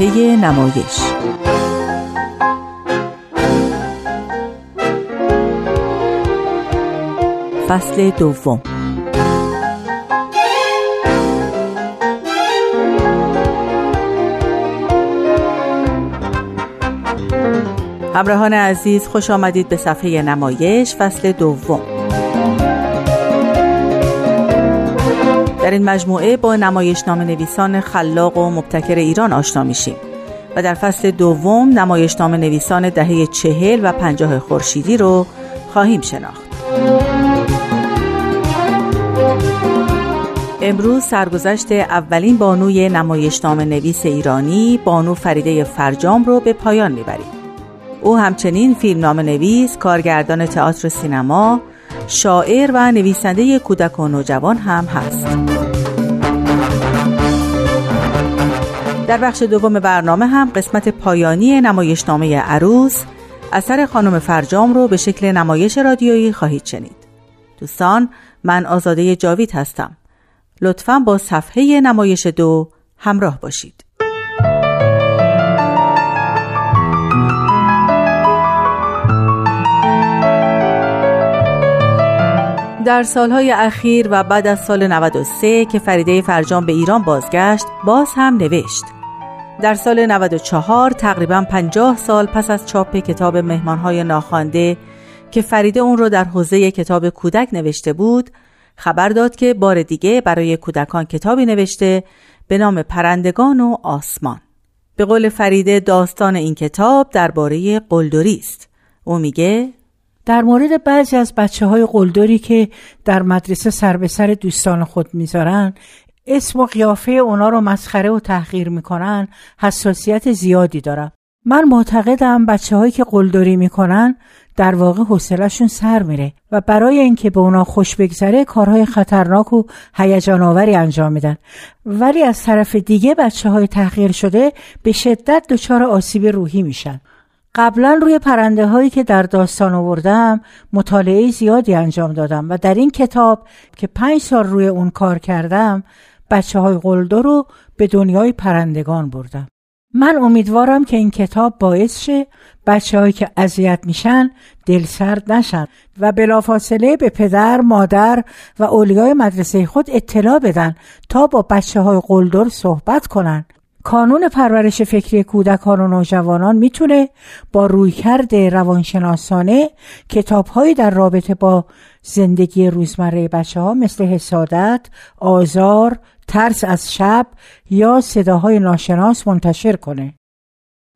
صفحه نمایش. فصل دوم. همراهان عزیز خوش آمدید به صفحه نمایش فصل دوم. در این مجموعه با نمایشنامه نویسان خلاق و مبتکر ایران آشنا میشیم و در فصل دوم نمایشنامه نویسان دهه چهل و پنجاه خورشیدی رو خواهیم شناخت. امروز سرگذشت اولین بانوی نمایشنامه نویس ایرانی بانو فریده فرجام رو به پایان می‌بریم. او همچنین فیلمنامه نویس، کارگردان تئاتر سینما، شاعر و نویسنده کودک و نوجوان هم هست. در بخش دوم برنامه هم قسمت پایانی نمایشنامه عروس اثر خانم فرجام رو به شکل نمایش رادیویی خواهید شنید. دوستان من آزاده جاوید هستم. لطفا با صفحه نمایش دو همراه باشید. در سالهای اخیر و بعد از سال 93 که فریده فرجام به ایران بازگشت باز هم نوشت. در سال 94 تقریبا 50 سال پس از چاپ کتاب مهمانهای ناخوانده که فریده اون رو در حوزه کتاب کودک نوشته بود خبر داد که بار دیگه برای کودکان کتابی نوشته به نام پرندگان و آسمان. به قول فریده داستان این کتاب درباره قلدری است. او میگه در مورد بعضی از بچه های قلدری که در مدرسه سر به سر دوستان خود می‌ذارن اسم و قیافه اونا رو مسخره و تحقیر می‌کنن حساسیت زیادی دارم من معتقدم بچه هایی که قلدری می‌کنن در واقع حوصلهشون سر میره و برای اینکه به اونا خوش بگذره کارهای خطرناک و هیجان آوری انجام میدن. ولی از طرف دیگه بچه های تحقیر شده به شدت دچار آسیب روحی میشن. قبلا روی پرنده هایی که در داستان آوردم مطالعه زیادی انجام دادم و در این کتاب که پنج سال روی اون کار کردم بچه های قلدر رو به دنیای پرندگان بردم. من امیدوارم که این کتاب باعث شه بچه هایی که اذیت میشن دلسرد نشن و بلافاصله به پدر، مادر و اولیای مدرسه خود اطلاع بدن تا با بچه های قلدر صحبت کنن. کانون پرورش فکری کودکان و نوجوانان می‌تونه با رویکرد روانشناسانه کتابهایی در رابطه با زندگی روزمره بچه ها مثل حسادت، آزار، ترس از شب یا صداهای ناشناس منتشر کنه.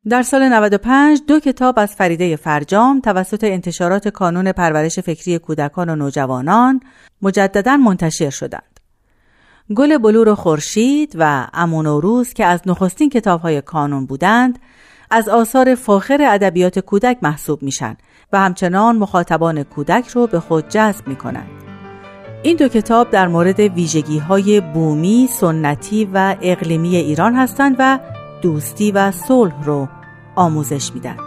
در سال 95 دو کتاب از فریده فرجام توسط انتشارات کانون پرورش فکری کودکان و نوجوانان مجددا منتشر شدند. گل بلور و خورشید و امون و روز که از نخستین کتابهای کانون بودند از آثار فاخر ادبیات کودک محسوب میشن و همچنان مخاطبان کودک رو به خود جذب می‌کنند. این دو کتاب در مورد ویژگی های بومی، سنتی و اقلیمی ایران هستند و دوستی و صلح رو آموزش میدن.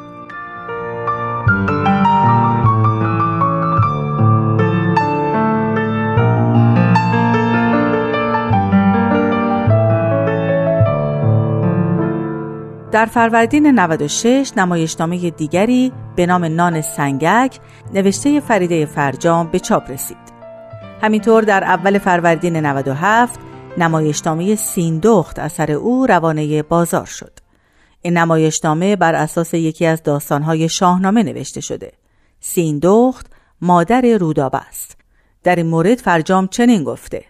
در فروردین 96 نمایشنامه دیگری به نام نان سنگک نوشته فریده فرجام به چاپ رسید. همینطور در اول فروردین 97 نمایشنامه سیندخت اثر او روانه بازار شد. این نمایشنامه بر اساس یکی از داستانهای شاهنامه نوشته شده. سیندخت مادر روداب است. در این مورد فرجام چنین گفته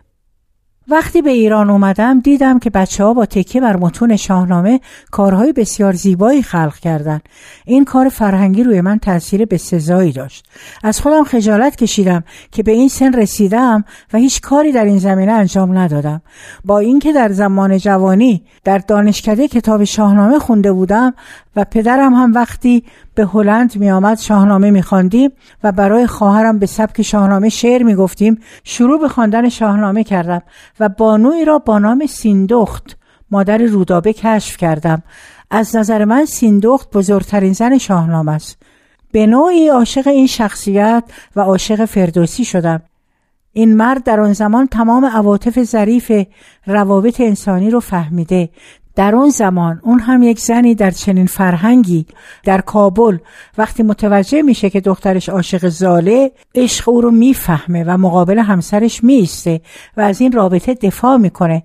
وقتی به ایران اومدم دیدم که بچه ها با تکیه بر متون شاهنامه کارهای بسیار زیبایی خلق کردند. این کار فرهنگی روی من تاثیر بسزایی داشت. از خودم خجالت کشیدم که به این سن رسیدم و هیچ کاری در این زمینه انجام ندادم. با اینکه در زمان جوانی در دانشکده کتاب شاهنامه خونده بودم و پدرم هم وقتی به هلند می آمد شاهنامه می خواندیم و برای خواهرم به سبک شاهنامه شعر می گفتیم شروع به خواندن شاهنامه کردم و بانوی را با نام سیندخت مادر رودابه کشف کردم. از نظر من سیندخت بزرگترین زن شاهنامه است. به نوعی عاشق این شخصیت و عاشق فردوسی شدم. این مرد در آن زمان تمام عواطف ظریف روابط انسانی رو فهمیده. در اون زمان اون هم یک زنی در چنین فرهنگی در کابل وقتی متوجه میشه که دخترش عاشق زاله عشق او رو می‌فهمه و مقابل همسرش میسته و از این رابطه دفاع می‌کنه.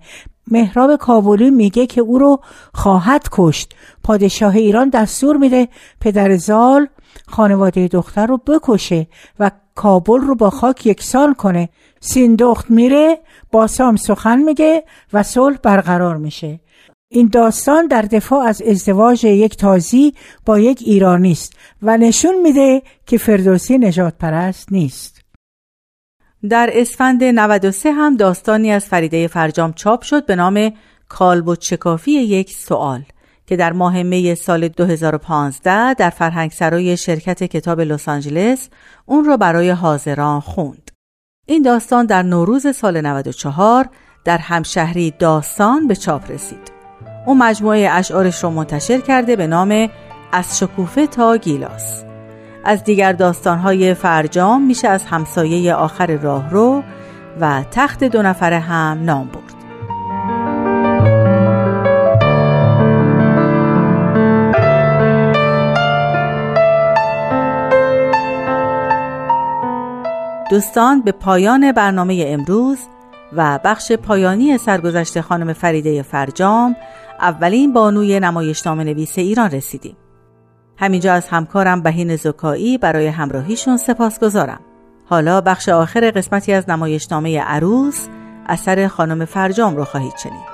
مهراب کابلی میگه که او رو خواهد کشت. پادشاه ایران دستور میده پدر زال خانواده دختر رو بکشه و کابل رو با خاک یکسان کنه. سیندخت میره باسام سخن میگه و صلح برقرار میشه. این داستان در دفاع از ازدواج یک تازی با یک ایرانی است و نشون میده که فردوسی نجات پرست نیست در اسفند 93 هم داستانی از فریده فرجام چاپ شد به نام کالبد شکافی یک سوال که در ماه می سال 2015 در فرهنگ سرای شرکت کتاب لس آنجلس اون را برای حاضران خوند. این داستان در نوروز سال 94 در همشهری داستان به چاپ رسید. اون مجموعه اشعارش رو منتشر کرده به نام از شکوفه تا گیلاس. از دیگر داستانهای فرجام میشه از همسایه آخر راهرو و تخت دو نفره هم نام برد. دوستان به پایان برنامه امروز و بخش پایانی سرگذشت خانم فریده فرجام اولین بانوی نمایشنامه نویس ایران رسیدیم. همینجا از همکارم بهین زکایی برای همراهیشون سپاس گذارم حالا بخش آخر قسمتی از نمایشنامه عروس اثر خانم فرجام رو خواهید شنید.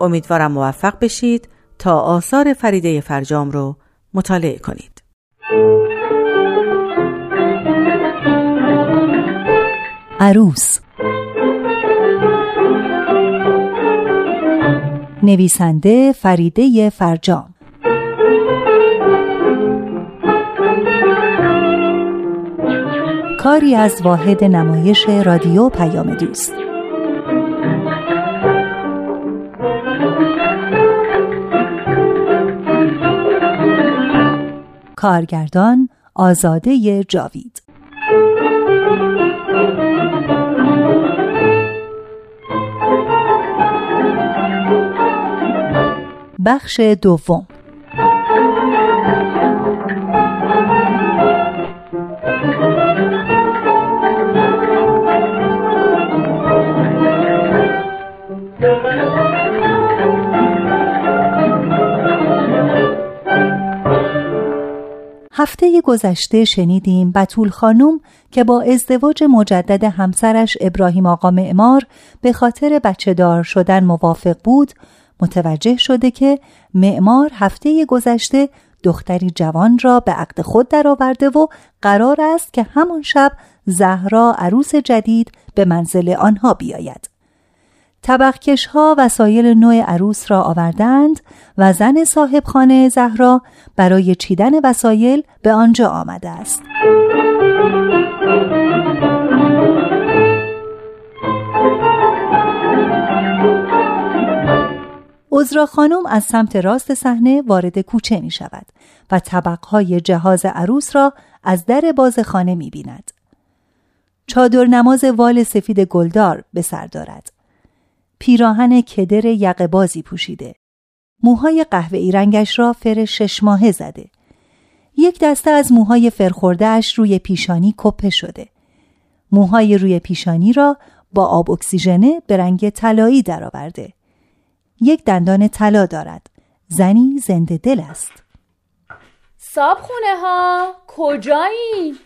امیدوارم موفق بشید تا آثار فریده فرجام رو مطالعه کنید. عروس. نویسنده فریده فرجام. کاری از واحد نمایش رادیو پیام دوست. کارگردان آزاده جاوید. بخش دوم. هفته گذشته شنیدیم بطول خانم که با ازدواج مجدد همسرش ابراهیم آقا معمار به خاطر بچه دار شدن موافق بود متوجه شده که معمار هفته گذشته دختری جوان را به عقد خود درآورده و قرار است که همان شب زهرا عروس جدید به منزل آنها بیاید. طبقکش ها وسایل نوع عروس را آوردند و زن صاحب خانه زهرا برای چیدن وسایل به آنجا آمده است. عذرا خانم از سمت راست صحنه وارد کوچه می شود و طبقهای جهاز عروس را از در باز خانه می بیند. چادر نماز وال سفید گلدار به سر دارد. پیراهن کدر یقه بازی پوشیده. موهای قهوه‌ای رنگش را فر شش ماهه زده. یک دسته از موهای فرخوردهش روی پیشانی کپه شده. موهای روی پیشانی را با آب اکسیژنه به رنگ طلایی درآورده. یک دندان طلا دارد. زنی زنده دل است. صاب خونه ها کجایی؟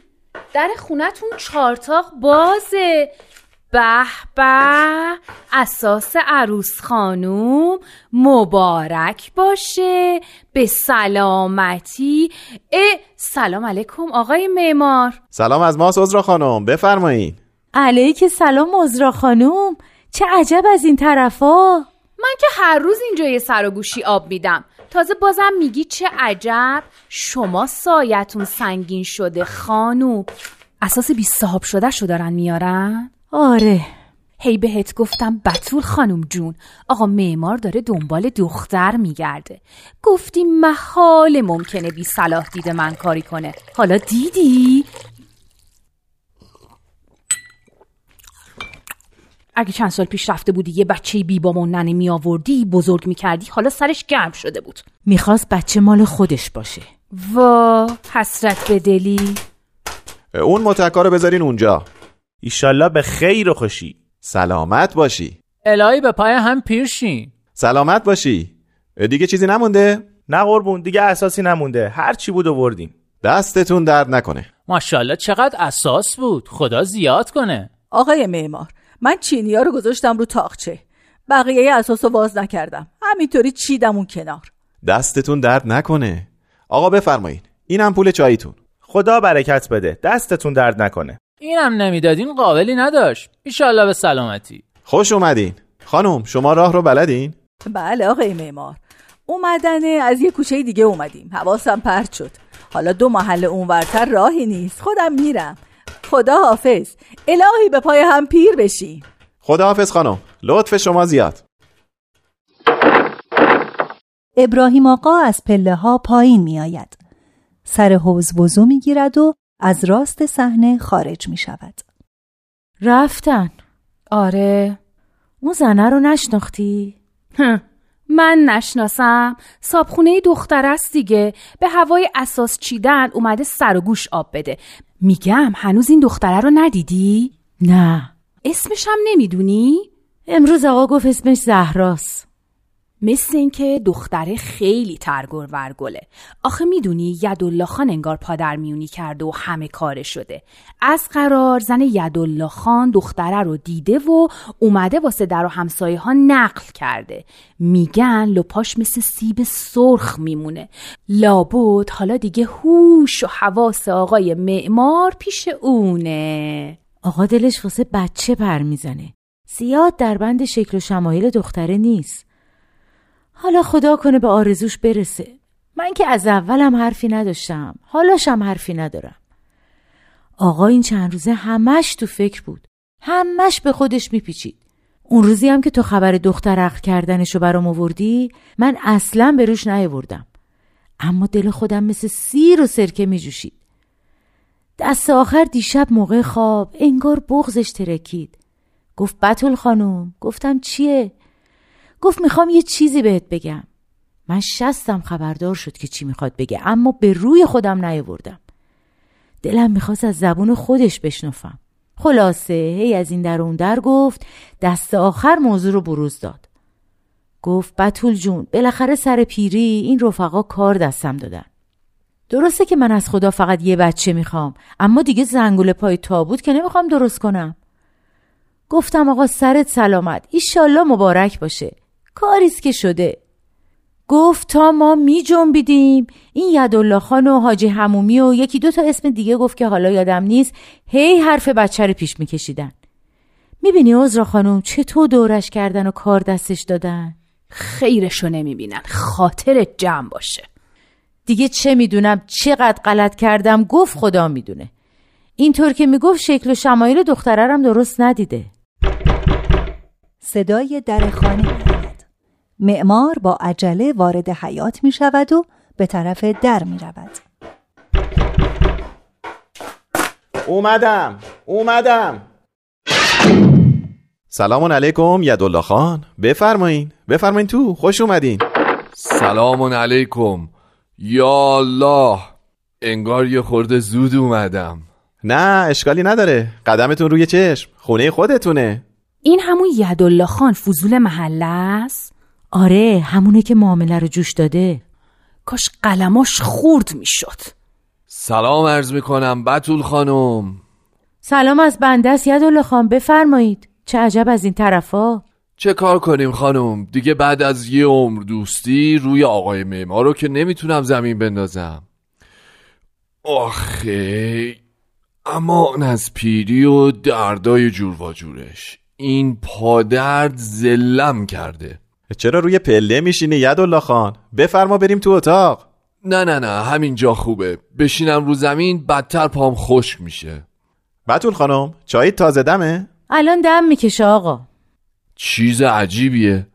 در خونتون چارتاق بازه. به به اساس عروس خانوم مبارک باشه. به سلامتی. اه سلام علیکم آقای معمار. سلام از ماست عذرا خانم بفرمایید علیک سلام عذرا خانوم. چه عجب از این طرفا. من که هر روز اینجا یه سر و گوشی آب میدم. تازه بازم میگی چه عجب. شما سایتون سنگین شده خانوم. اساس بی صاحب شده شو دارن میارن؟ آره. هی بهت گفتم بطول خانم جون. آقا معمار داره دنبال دختر میگرده. گفتی محال ممکنه بی صلاح دیده من کاری کنه. حالا دیدی؟ اگه چند سال پیش رفته بودی یه بچه بی بابا و ننه می آوردی بزرگ می کردی حالا سرش گرم شده بود. می‌خواست بچه مال خودش باشه. وا حسرت به دلی. اون متکا رو بذارین اونجا. ایشالله به خیر و خوشی. سلامت باشی. الهی به پای هم پیرشین. سلامت باشی. دیگه چیزی نمونده؟ نه قربون دیگه اساسی نمونده. هر چی بود آوردیم. دستتون درد نکنه. ماشاءالله چقدر اساس بود. خدا زیاد کنه. آقای معمار من چینی ها رو گذاشتم رو تاقچه بقیه اساس رو باز نکردم. همینطوری چیدم اون کنار. دستتون درد نکنه. آقا بفرمایین این هم پول چاییتون. خدا برکت بده. دستتون درد نکنه. اینم نمی‌دادین قابلی نداشت. ایشالله به سلامتی. خوش اومدین. خانم شما راه رو بلدین؟ بله آقای معمار. اومدنه از یه کوچه دیگه اومدیم. حواسم پرت شد. حالا دو محله اونورتر راهی نیست. خودم میرم. خدا حافظ الهی به پای هم پیر بشی. خداحافظ خانم. لطف شما زیاد. ابراهیم آقا از پله ها پایین می آید. سر حوز وضو می گیرد و از راست صحنه خارج می شود. رفتن. آره. اون زنه رو نشناختی؟ من نشناسم. صابخونه دختر است دیگه. به هوای اساس چیدن اومده سر و گوش آب بده. میگم هنوز این دختره رو ندیدی؟ نه. اسمش هم نمی‌دونی؟ امروز آقا گفت اسمش زهراست. مثل اینکه دختره خیلی ترگور ورگله آخه می‌دونی یدالله خان انگار پادر میونی کرده و همه کاره شده. از قرار زن یدالله خان دختره رو دیده و اومده واسه در و همسایه ها نقل کرده. میگن لپاش مثل سیب سرخ میمونه. لابد حالا دیگه هوش و حواس آقای معمار پیش اونه. آقا دلش واسه بچه پر می‌زنه زیاد در بند شکل و شمایل دختره نیست. حالا خدا کنه به آرزوش برسه. من که از اولم حرفی نداشتم. حالاشم حرفی ندارم. آقا این چند روزه همش تو فکر بود. همش به خودش میپیچید. اون روزی هم که تو خبر دختر عقل کردنشو برام آوردی من اصلا به روش نیاوردم. اما دل خودم مثل سیر و سرکه میجوشید. دست آخر دیشب موقع خواب انگار بغزش ترکید. گفت بتول خانم گفتم چیه؟ گفت می‌خوام یه چیزی بهت بگم. من شستم خبردار شد که چی می‌خواد بگه اما به روی خودم نیاوردم. دلم می‌خواست از زبون خودش بشنفم خلاصه هی از این در اون در گفت دست آخر موضوع رو بروز داد. گفت بتول جون بالاخره سر پیری این رفقا کار دستم دادن. درسته که من از خدا فقط یه بچه می‌خوام اما دیگه زنگوله پای تابوت که نمی‌خوام درست کنم. گفتم آقا سرت سلامت. ایشالله مبارک باشه. کاریست که شده. گفت تا ما می جنبیدیم. این یدالله خان و حاجی همومی و یکی دو تا اسم دیگه گفت که حالا یادم نیست. هی حرف بچه رو پیش میکشیدن. می‌بینی عذرا خانم چطور دورش کردن و کار دستش دادن؟ خیرشو نمی‌بینن. خاطر جمع باشه. دیگه چه می‌دونم چقدر غلط کردم گفت خدا می‌دونه. اینطور که می‌گفت شکل و شمایل دختررم درست ندیده. صدای در خانه. معمار با عجله وارد حیات می شود و به طرف در می رود. اومدم. اومدم. سلام علیکم یدالله خان. بفرمایین. بفرمایین تو. خوش اومدین. سلام علیکم. یا الله. انگار یه خورده زود اومدم. نه اشکالی نداره. قدمتون روی چشم. خونه خودتونه. این همون یدالله خان فضول محله است؟ آره همونه که معامله رو جوش داده. کاش قلماش خورد می‌شد. سلام عرض می‌کنم بتول خانم. سلام از بنده است یدالله خان بفرمایید. چه عجب از این طرفا. چه کار کنیم خانم؟ دیگه بعد از یه عمر دوستی روی آقای معمار رو که نمی‌تونم زمین بندازم. آخه امان از پیری و دردای جور و جورش. این پادرد زلم کرده. چرا روی پله میشینی یدالله خان؟ بفرما بریم تو اتاق. نه نه نه همینجا خوبه. بشینم رو زمین بدتر پام خشک میشه. بتول خانم چای تازه دمه؟ الان دم می‌کشه آقا. چیز عجیبیه.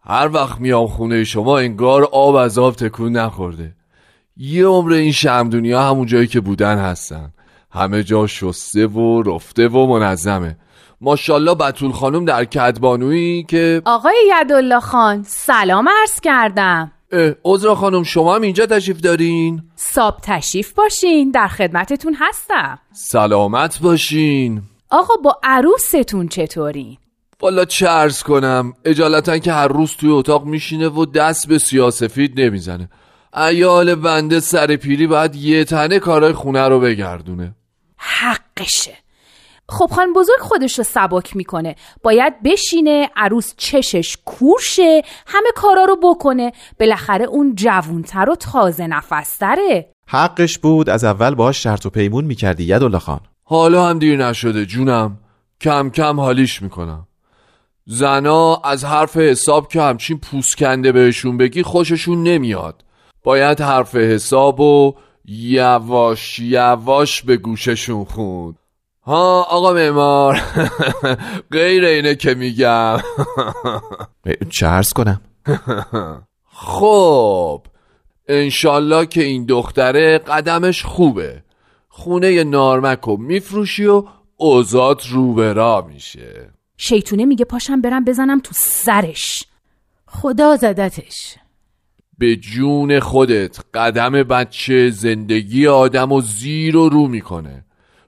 هر وقت میام خونه شما انگار آب از آب تکون نخورده. یه عمر این شمدونیا همون جایی که بودن هستن. همه جا شسته و رفته و منظمه. ماشالله بتول خانم در کدبانویی که آقای یدالله خان سلام عرض کردم. اه، عذرا خانم شما هم اینجا تشریف دارین؟ ساب تشریف باشین در خدمتتون هستم. سلامت باشین. آقا با عروستون چطورین؟ والا چه عرض کنم اجالتا که هر روز توی اتاق میشینه و دست به سیاسفید نمی‌زنه. ایال بنده سر پیری باید یه تنه کارای خونه رو بگردونه. حقشه. خب خان بزرگ خودش رو سبک می‌کنه. باید بشینه عروس چشش کورشه همه کارا رو بکنه. بالاخره اون جوونتر و تازه نفستره. حقش بود از اول باهاش شرط و پیمون می‌کردی یدالله خان. حالا هم دیر نشده جونم. کم کم حالیش می‌کنم. زنا از حرف حساب که همچین پوسکنده بهشون بگی خوششون نمیاد. باید حرف حساب و یواش یواش به گوششون خوند ها آقا معمار. غیر اینه که میگم. چه عرض کنم؟ خب انشالله که این دختره قدمش خوبه. خونه نارمک و میفروشی و اوزات روبرا میشه. شیطونه میگه پاشم برم بزنم تو سرش. خدا زدتش. به جون خودت قدم بچه زندگی آدم و زیر و رو می‌کنه.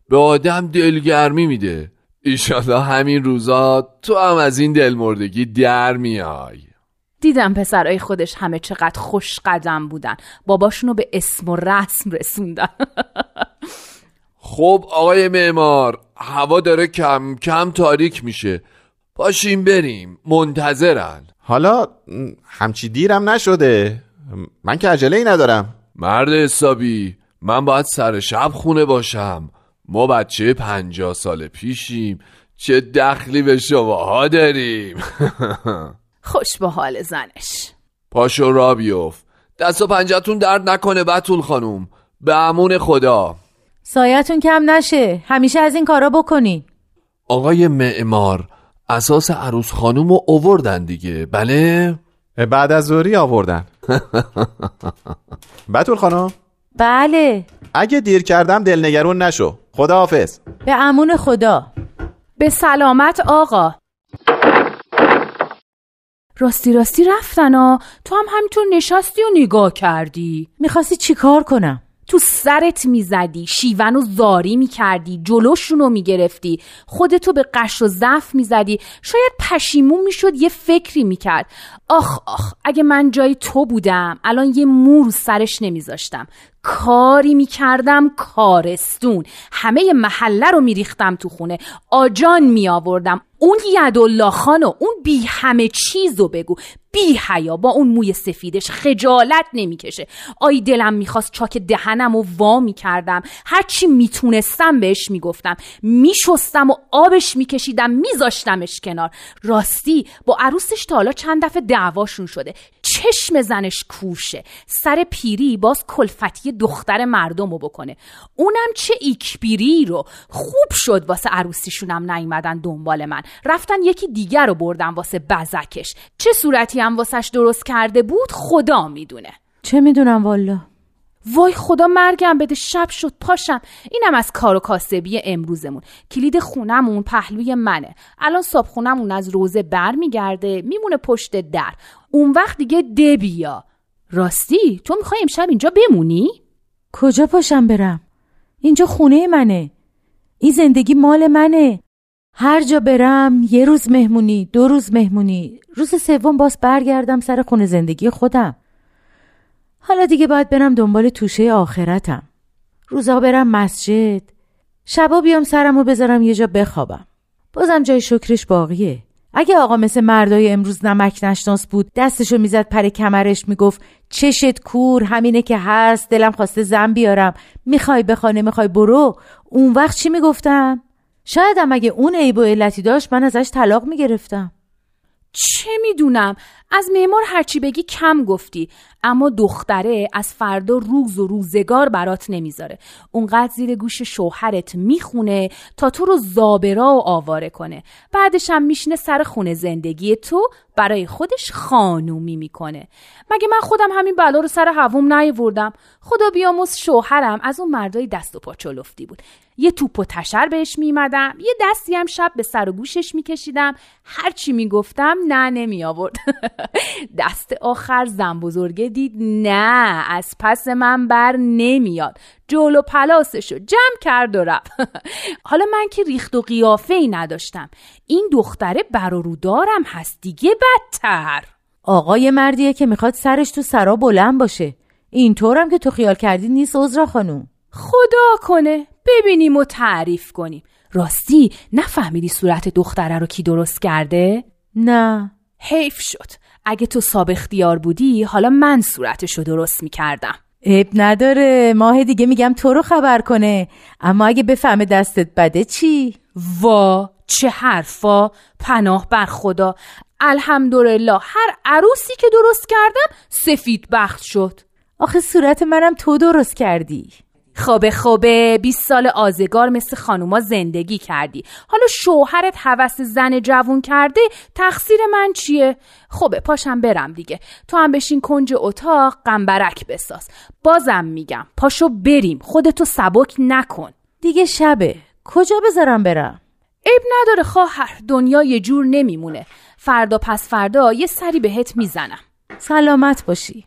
به آدم دلگرمی میده. ایشالله همین روزا تو هم از این دلمردگی در میای. دیدم پسرای خودش همه چقدر خوش قدم بودن. باباشونو به اسم و رسم رسوندن. خب آقای معمار هوا داره کم کم تاریک میشه. پاشیم بریم منتظرن. حالا همچی دیرم نشده. من که عجله ای ندارم. مرد حسابی من باید سر شب خونه باشم. ما بچه پنجاه سال پیشیم. چه دخلی به شماها داریم. خوش به حال زنش. پاشو را بیفت. دست و پنجتون درد نکنه بتول خانوم. به امون خدا. سایتون کم نشه. همیشه از این کارا بکنین آقای معمار اساس عروس خانوم رو اووردن دیگه. بله؟ بعد از ظهری آوردن. بتول خانم بله. اگه دیر کردم دلنگرون نشو. خداحافظ. به امون خدا. به سلامت آقا. راستی راستی رفتن ها. تو هم همینطور نشستی و نگاه کردی. می‌خواستی چی کار کنم؟ تو سرت می‌زدی شیون و زاری می‌کردی جلوشونو می‌گرفتی خودتو به قش و ضعف می‌زدی. شاید پشیمون می‌شد یه فکری می‌کرد. آخ آخ اگه من جای تو بودم الان یه مو رو سرش نمیذاشتم. کاری می‌کردم کارستون همه محله رو میریختم تو خونه. آجان میآوردم. اون یدالله خان اون بی همه چیز رو بگو. بی حیا با اون موی سفیدش خجالت نمی‌کشه. آی دلم می‌خواست چاک دهنم و وا می‌کردم. هرچی می‌تونستم بهش می‌گفتم. میشستم و آبش میکشیدم میذاشتمش کنار. راستی با عروسش تا حالا چند دفعه دعواشون شده. چشم زنش کورشه سر پیری باز کلفتی دختر مردم رو بکنه. اونم چه ایکبیری رو. خوب شد واسه عروسیشونم نیومدن دنبال من. رفتن یکی دیگر رو بردن واسه بزکش. چه صورتی هم واسش درست کرده بود خدا می‌دونه. چه می‌دونم والا؟ وای خدا مرگم بده شب شد پاشم. اینم از کار و کاسبی امروزمون. کلید خونمون پهلوی منه. الان صبح خونمون از روزه بر میگرده میمونه پشت در. اون وقت دیگه دبیا. راستی تو می‌خوای امشب اینجا بمونی؟ کجا پاشم برم؟ اینجا خونه منه. این زندگی مال منه. هر جا برم یه روز مهمونی دو روز مهمونی. روز سوم باز برگردم سر خونه زندگی خودم. حالا دیگه باید برم دنبال توشه آخرتم. روزا برم مسجد. شبا بیام سرمو بذارم یه جا بخوابم. بازم جای شکرش باقیه. اگه آقا مثل مردای امروز نمک نشناس بود دستشو می‌زد پر کمرش می‌گفت چشت کور همینه که هست دلم خواسته زن بیارم. می‌خوای بخوانه می‌خوای برو. اون وقت چی می‌گفتم شایدم اگه اون عیب و علتی داشت من ازش طلاق می‌گرفتم. چه می‌دونم؟ از معمار هرچی بگی کم گفتی اما دختره از فردا روز و روزگار برات نمی‌ذاره. اونقدر زیر گوش شوهرت می‌خونه تا تو رو زابرا و آواره کنه. بعدش هم میشینه سر خونه زندگی تو برای خودش خانومی می‌کنه. مگه من خودم همین بلا رو سر هوام نیاوردم؟ خدا بیاموز شوهرم از اون مردای دست و پا چلفتی بود. یه توپ و تشر بهش میمدم یه دستی هم شب به سر و گوشش میکشیدم. هرچی می‌گفتم نه نمی آورد دست آخر زن بزرگه دید نه از پس من بر نمیاد. جلو پلاسشو جمع کرد و رفت. حالا من که ریخت و قیافه ای نداشتم. این دختره بر و رودارم هست دیگه بدتر. آقای مردیه که می‌خواد سرش تو سرا بلند باشه. اینطورم که تو خیال کردی نیست عذرا خانوم. خدا کنه. ببینیم و تعریف کنیم. راستی نفهمیدی صورت دختره رو کی درست کرده؟ نه. حیف شد. اگه تو ساب اختیار بودی حالا من صورتش رو درست می‌کردم. اب نداره. ماه دیگه میگم تو رو خبر کنه. اما اگه بفهمه دستت بده چی؟ وا چه حرفا؟ پناه بر خدا. الحمدلله هر عروسی که درست کردم سفید بخت شد. آخه صورت منم تو درست کردی. خوبه خوبه 20 سال آزگار مثل خانوما زندگی کردی. حالا شوهرت هوس زن جوون کرده تقصیر من چیه؟ خوبه پاشم برم دیگه. تو هم بشین کنج اتاق قنبرک بساز. بازم میگم پاشو بریم خودتو سبک نکن. دیگه شبه. کجا بذارم برم؟ عیب نداره خواهر دنیا یه جور نمیمونه. فردا پس فردا یه سری بهت می‌زنم. سلامت باشی.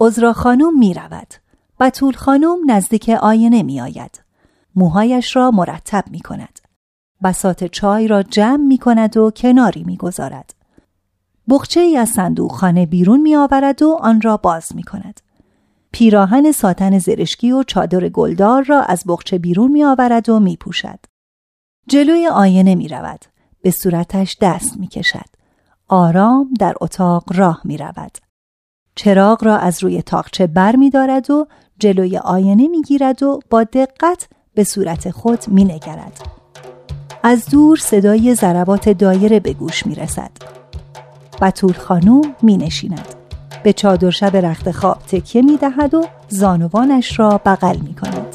عذرا خانم می رود. بطول خانم نزدیک آینه می آید. موهایش را مرتب می کند. بسات چای را جمع می کند و کناری می گذارد. بخچه ای از صندوق خانه بیرون می آورد و آن را باز می کند. پیراهن ساتن زرشکی و چادر گلدار را از بخچه بیرون می آورد و می پوشد. جلوی آینه می رود. به صورتش دست می کشد. آرام در اتاق راه می رود. چراغ را از روی تاقچه بر می دارد و جلوی آینه می گیرد و با دقت به صورت خود می نگرد. از دور صدای ضربات دایره به گوش می رسد. بطول خانوم می نشیند. به چادر شب رخت خواب تکیه می دهد و زانوانش را بغل می کند.